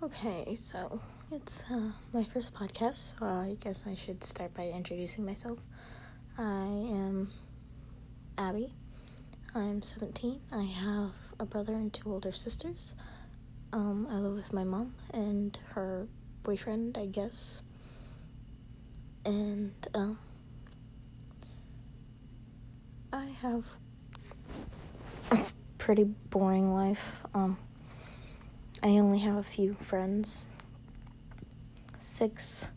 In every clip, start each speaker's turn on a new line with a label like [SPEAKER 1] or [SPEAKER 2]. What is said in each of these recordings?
[SPEAKER 1] Okay, so it's uh, my first podcast, so I guess I should start by introducing myself. I am Abby. I'm 17. I have a brother and two older sisters. Um, I live with my mom and her boyfriend, I guess. And um, I have a pretty boring life. Um, I only have a few friends. Six.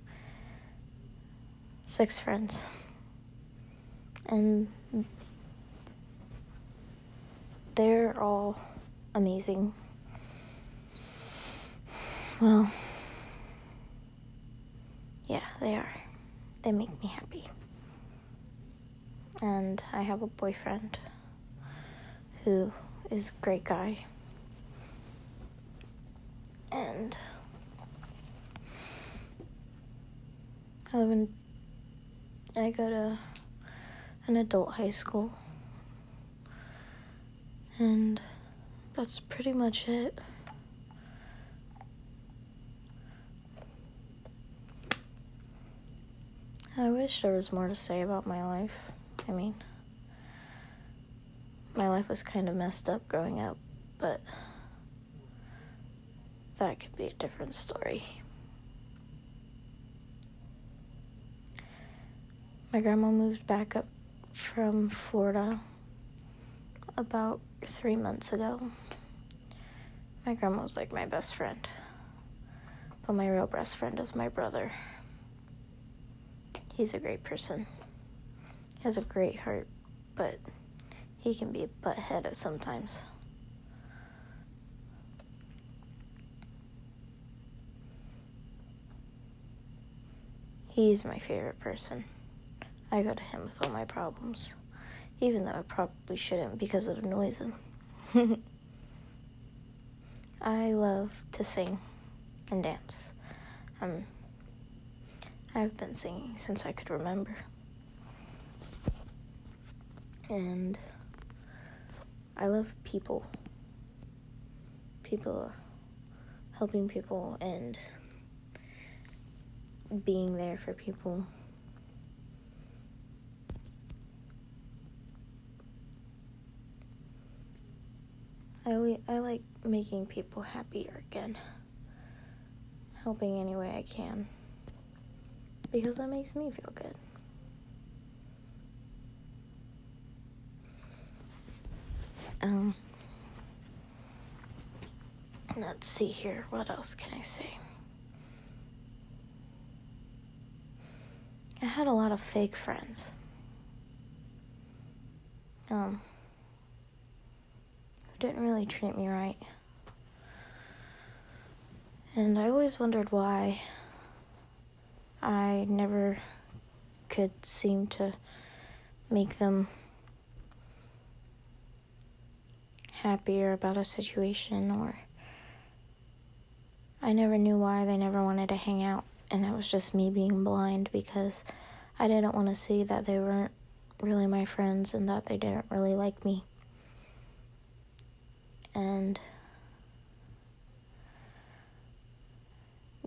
[SPEAKER 1] Six friends. And they're all amazing. Well, yeah, they are. They make me happy. And I have a boyfriend who is a great guy and I live in I go to an adult high school and that's pretty much it. I wish there was more to say about my life. I mean, my life was kind of messed up growing up, but that could be a different story. My grandma moved back up from Florida about three months ago. My grandma was like my best friend, but my real best friend is my brother. He's a great person. He has a great heart, but he can be a butthead at sometimes. He's my favorite person. I go to him with all my problems, even though I probably shouldn't because it annoys him. I love to sing and dance. Um, I've been singing since I could remember. And I love people. People, helping people, and being there for people. I, I like making people happier again. Helping any way I can. Because that makes me feel good. Um, let's see here. What else can I say? I had a lot of fake friends. Um, who didn't really treat me right. And I always wondered why I never could seem to make them happier about a situation or I never knew why they never wanted to hang out and it was just me being blind because I didn't want to see that they weren't really my friends and that they didn't really like me. And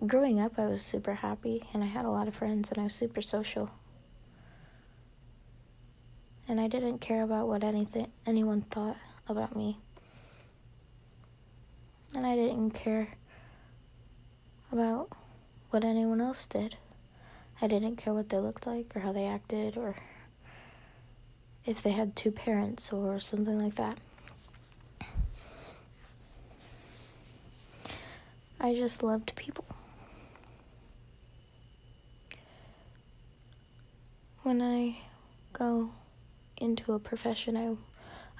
[SPEAKER 1] growing up, I was super happy and I had a lot of friends and I was super social. And I didn't care about what anything anyone thought about me. And I didn't care about what anyone else did. I didn't care what they looked like or how they acted or if they had two parents or something like that. I just loved people. When I go into a profession, I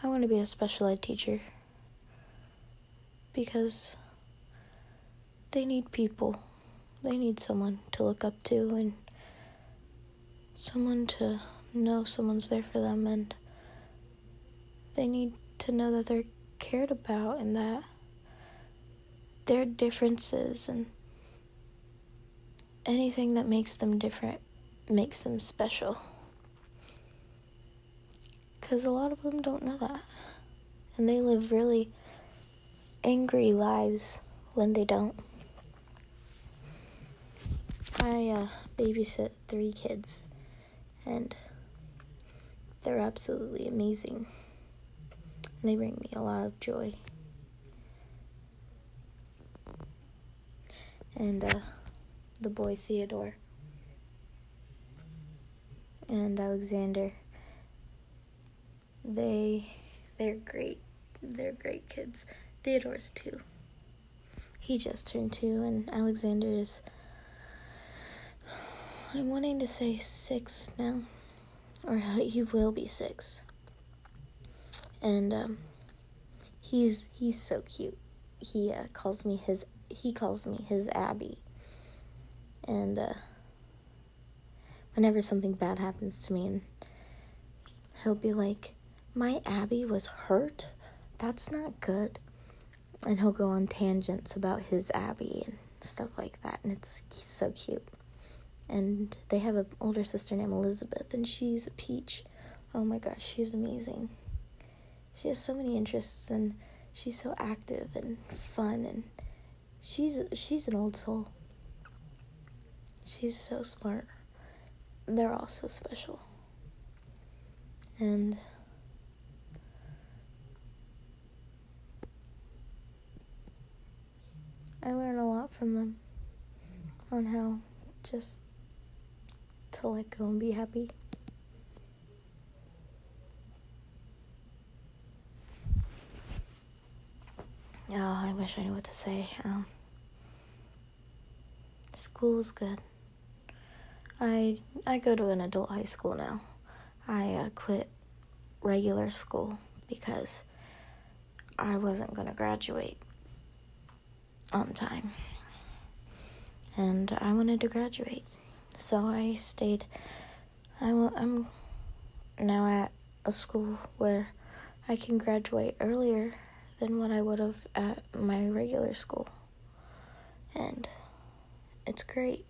[SPEAKER 1] I want to be a special ed teacher because they need people they need someone to look up to and someone to know someone's there for them and they need to know that they're cared about and that their differences and anything that makes them different makes them special. Because a lot of them don't know that. And they live really angry lives when they don't. I uh, babysit three kids, and they're absolutely amazing. They bring me a lot of joy. And uh, the boy Theodore and Alexander, they they're great. They're great kids. Theodore's two. He just turned two, and Alexander is. I'm wanting to say six now, or he will be six. And um, he's he's so cute. He uh, calls me his he calls me his Abby. And uh, whenever something bad happens to me, and he'll be like, "My Abby was hurt. That's not good." and he'll go on tangents about his Abby and stuff like that, and it's so cute. And they have an older sister named Elizabeth, and she's a peach. Oh my gosh, she's amazing. She has so many interests, and she's so active and fun, and she's she's an old soul. She's so smart. They're all so special. And I learn a lot from them on how just to let go and be happy. Oh, I wish I knew what to say. Um, school's good. I I go to an adult high school now. I uh, quit regular school because I wasn't going to graduate on time. And I wanted to graduate. So I stayed. I will, I'm now at a school where I can graduate earlier than what I would have at my regular school. And it's great.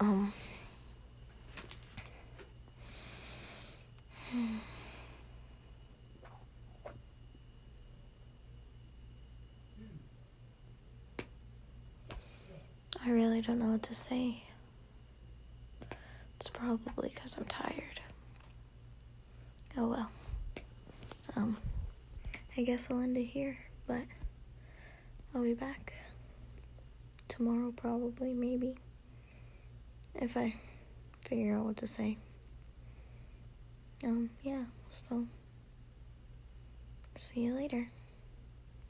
[SPEAKER 1] Um, I really don't know what to say. It's probably because I'm tired. Oh well. Um, I guess I'll end it here, but I'll be back tomorrow, probably, maybe, if I figure out what to say. Um, yeah, so see you later.